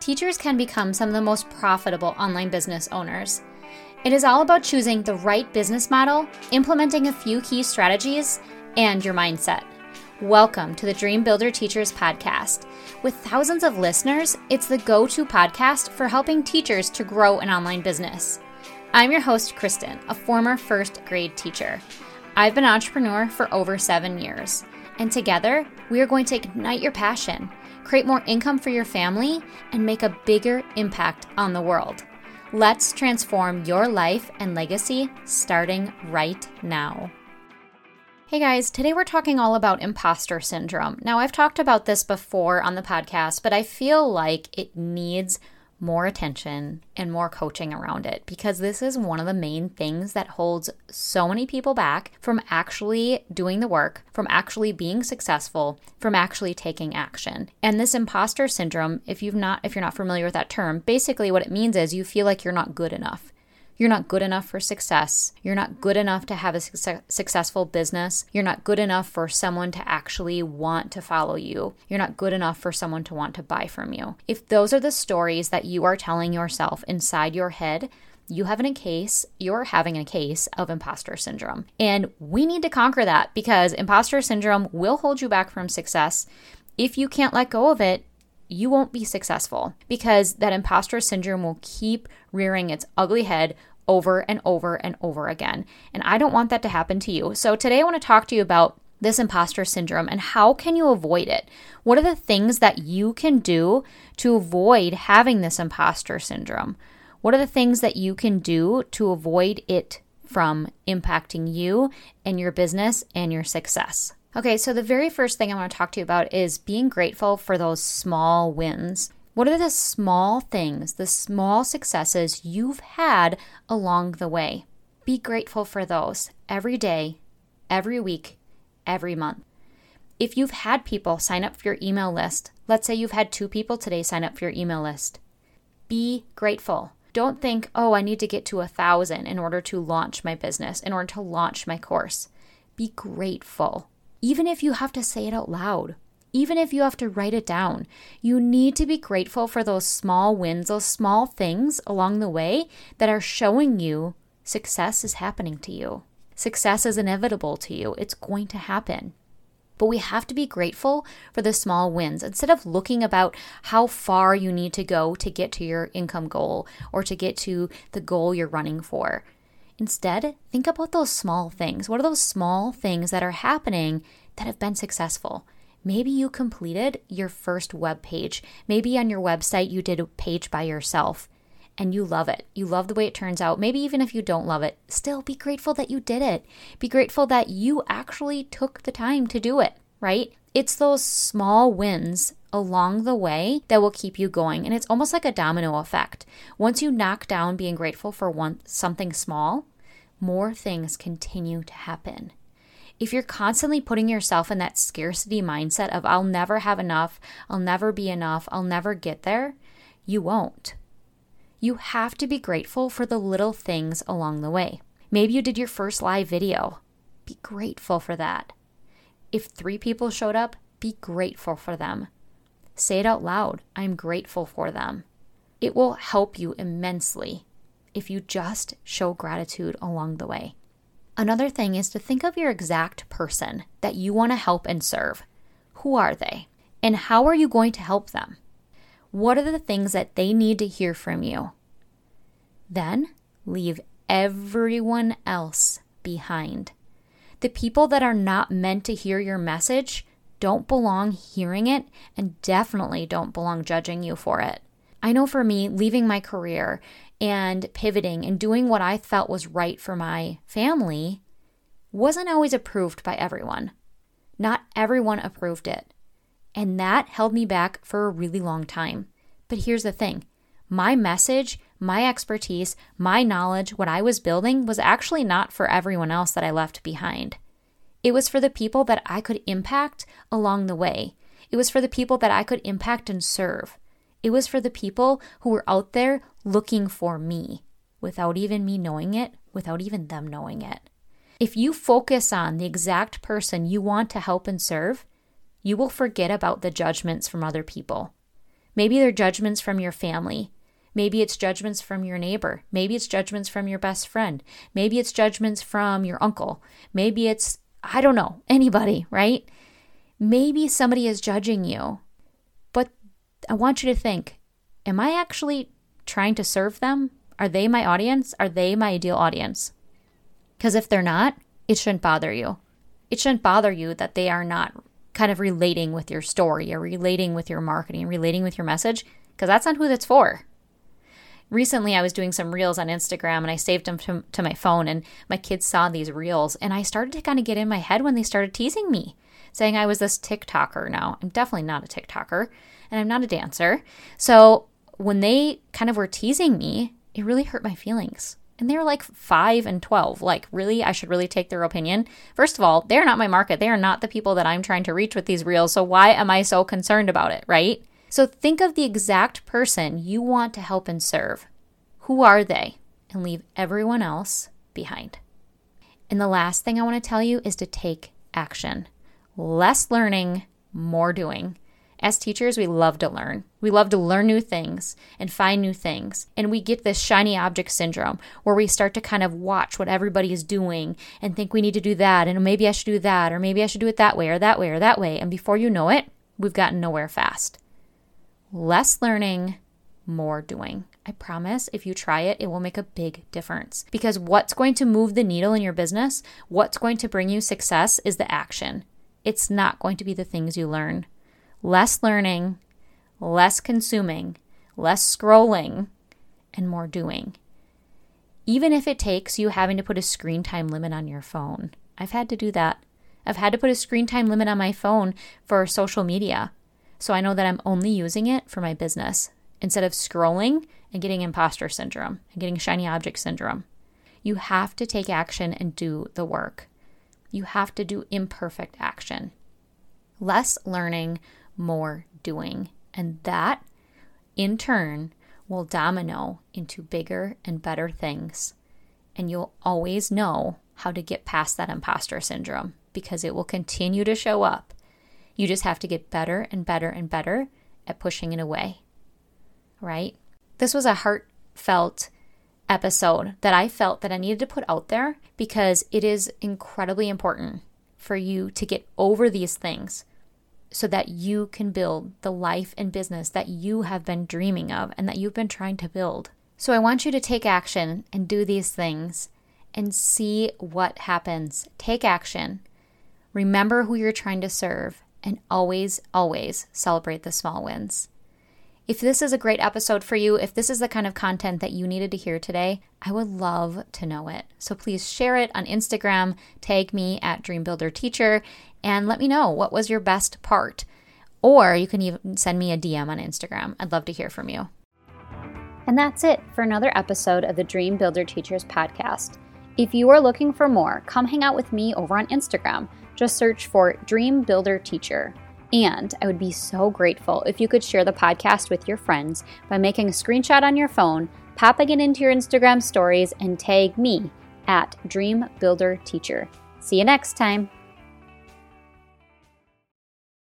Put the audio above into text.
teachers can become some of the most profitable online business owners. It is all about choosing the right business model, implementing a few key strategies, and your mindset. Welcome to the Dream Builder Teachers Podcast. With thousands of listeners, it's the go to podcast for helping teachers to grow an online business. I'm your host, Kristen, a former first grade teacher. I've been an entrepreneur for over seven years, and together we are going to ignite your passion, create more income for your family, and make a bigger impact on the world. Let's transform your life and legacy starting right now. Hey guys, today we're talking all about imposter syndrome. Now, I've talked about this before on the podcast, but I feel like it needs more attention and more coaching around it because this is one of the main things that holds so many people back from actually doing the work, from actually being successful, from actually taking action. And this imposter syndrome, if you've not if you're not familiar with that term, basically what it means is you feel like you're not good enough. You're not good enough for success. You're not good enough to have a su- successful business. You're not good enough for someone to actually want to follow you. You're not good enough for someone to want to buy from you. If those are the stories that you are telling yourself inside your head, you have a case, you're having a case of imposter syndrome. And we need to conquer that because imposter syndrome will hold you back from success. If you can't let go of it, you won't be successful because that imposter syndrome will keep rearing its ugly head over and over and over again. And I don't want that to happen to you. So today I want to talk to you about this imposter syndrome and how can you avoid it? What are the things that you can do to avoid having this imposter syndrome? What are the things that you can do to avoid it from impacting you and your business and your success? Okay, so the very first thing I want to talk to you about is being grateful for those small wins. What are the small things, the small successes you've had along the way? Be grateful for those every day, every week, every month. If you've had people sign up for your email list, let's say you've had two people today sign up for your email list, be grateful. Don't think, oh, I need to get to a thousand in order to launch my business, in order to launch my course. Be grateful, even if you have to say it out loud even if you have to write it down. You need to be grateful for those small wins, those small things along the way that are showing you success is happening to you. Success is inevitable to you, it's going to happen. But we have to be grateful for the small wins instead of looking about how far you need to go to get to your income goal or to get to the goal you're running for. Instead, think about those small things. What are those small things that are happening that have been successful? Maybe you completed your first web page. Maybe on your website you did a page by yourself and you love it. You love the way it turns out. Maybe even if you don't love it, still be grateful that you did it. Be grateful that you actually took the time to do it, right? It's those small wins along the way that will keep you going. And it's almost like a domino effect. Once you knock down being grateful for one something small, more things continue to happen if you're constantly putting yourself in that scarcity mindset of, I'll never have enough, I'll never be enough, I'll never get there, you won't. You have to be grateful for the little things along the way. Maybe you did your first live video. Be grateful for that. If three people showed up, be grateful for them. Say it out loud I'm grateful for them. It will help you immensely if you just show gratitude along the way. Another thing is to think of your exact person that you want to help and serve. Who are they? And how are you going to help them? What are the things that they need to hear from you? Then leave everyone else behind. The people that are not meant to hear your message don't belong hearing it and definitely don't belong judging you for it. I know for me, leaving my career and pivoting and doing what I felt was right for my family wasn't always approved by everyone. Not everyone approved it. And that held me back for a really long time. But here's the thing my message, my expertise, my knowledge, what I was building was actually not for everyone else that I left behind. It was for the people that I could impact along the way. It was for the people that I could impact and serve. It was for the people who were out there looking for me without even me knowing it, without even them knowing it. If you focus on the exact person you want to help and serve, you will forget about the judgments from other people. Maybe they're judgments from your family. Maybe it's judgments from your neighbor. Maybe it's judgments from your best friend. Maybe it's judgments from your uncle. Maybe it's, I don't know, anybody, right? Maybe somebody is judging you. But I want you to think am I actually trying to serve them? Are they my audience? Are they my ideal audience? Because if they're not, it shouldn't bother you. It shouldn't bother you that they are not kind of relating with your story or relating with your marketing, relating with your message, because that's not who that's for. Recently, I was doing some reels on Instagram and I saved them to, to my phone, and my kids saw these reels, and I started to kind of get in my head when they started teasing me, saying I was this TikToker now. I'm definitely not a TikToker, and I'm not a dancer. So when they kind of were teasing me, it really hurt my feelings. And they were like 5 and 12. Like, really? I should really take their opinion? First of all, they're not my market. They are not the people that I'm trying to reach with these reels. So, why am I so concerned about it, right? So, think of the exact person you want to help and serve. Who are they? And leave everyone else behind. And the last thing I want to tell you is to take action. Less learning, more doing. As teachers, we love to learn. We love to learn new things and find new things. And we get this shiny object syndrome where we start to kind of watch what everybody is doing and think we need to do that. And maybe I should do that, or maybe I should do it that way, or that way, or that way. And before you know it, we've gotten nowhere fast. Less learning, more doing. I promise if you try it, it will make a big difference. Because what's going to move the needle in your business, what's going to bring you success is the action. It's not going to be the things you learn less learning, less consuming, less scrolling, and more doing. Even if it takes you having to put a screen time limit on your phone. I've had to do that. I've had to put a screen time limit on my phone for social media. So I know that I'm only using it for my business instead of scrolling and getting imposter syndrome and getting shiny object syndrome. You have to take action and do the work. You have to do imperfect action. Less learning, more doing. And that, in turn, will domino into bigger and better things. And you'll always know how to get past that imposter syndrome because it will continue to show up. You just have to get better and better and better at pushing it away. Right? This was a heartfelt episode that I felt that I needed to put out there because it is incredibly important for you to get over these things so that you can build the life and business that you have been dreaming of and that you've been trying to build. So I want you to take action and do these things and see what happens. Take action. Remember who you're trying to serve and always, always celebrate the small wins. If this is a great episode for you, if this is the kind of content that you needed to hear today, I would love to know it. So please share it on Instagram, tag me at Dream Builder Teacher, and let me know what was your best part. Or you can even send me a DM on Instagram. I'd love to hear from you. And that's it for another episode of the Dream Builder Teachers podcast. If you are looking for more, come hang out with me over on Instagram. Just search for Dream Builder Teacher. And I would be so grateful if you could share the podcast with your friends by making a screenshot on your phone, popping it into your Instagram stories, and tag me at Dream Builder Teacher. See you next time.